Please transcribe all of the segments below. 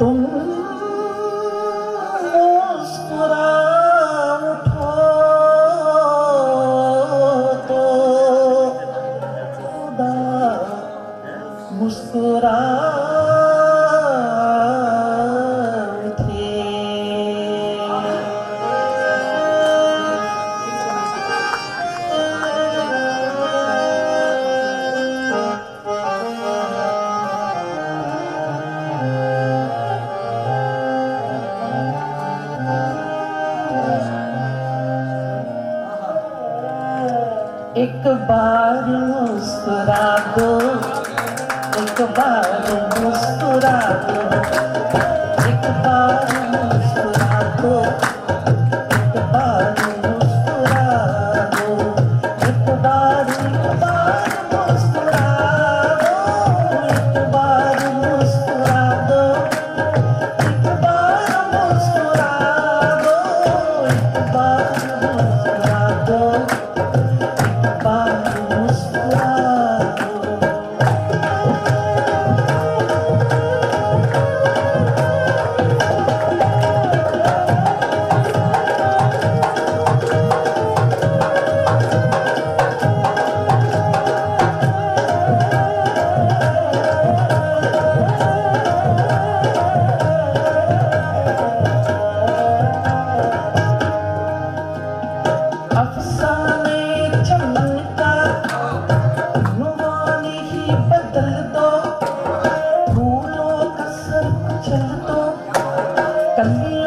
tung एक बार मुस्कुरा दो एक बार मुस्कुरा दो। Música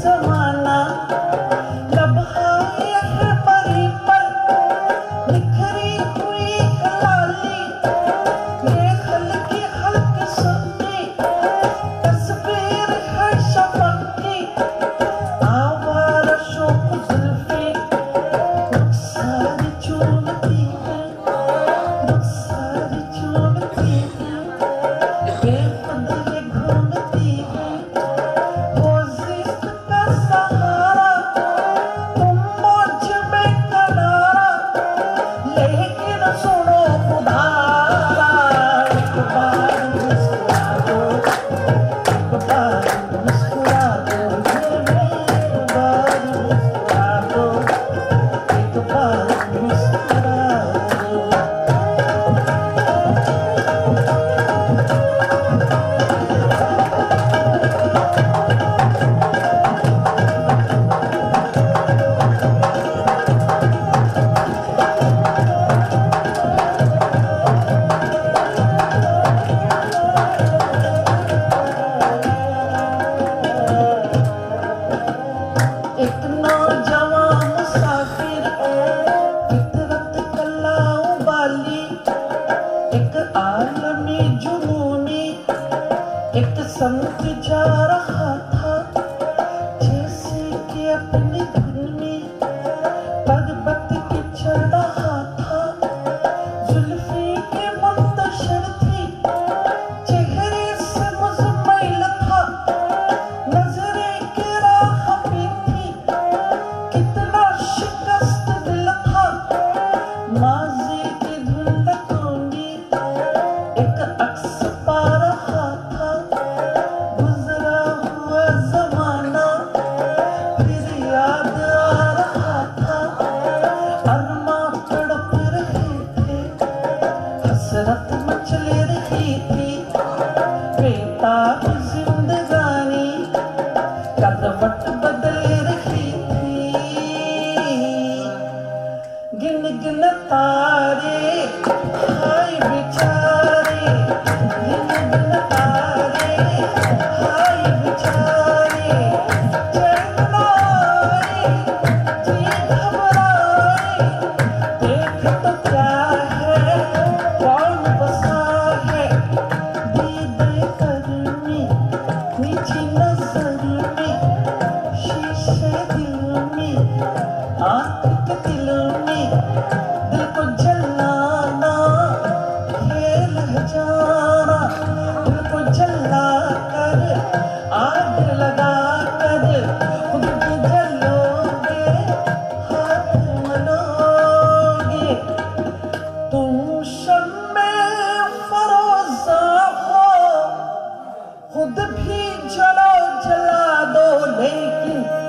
so much.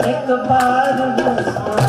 एक बार मुस्कुरा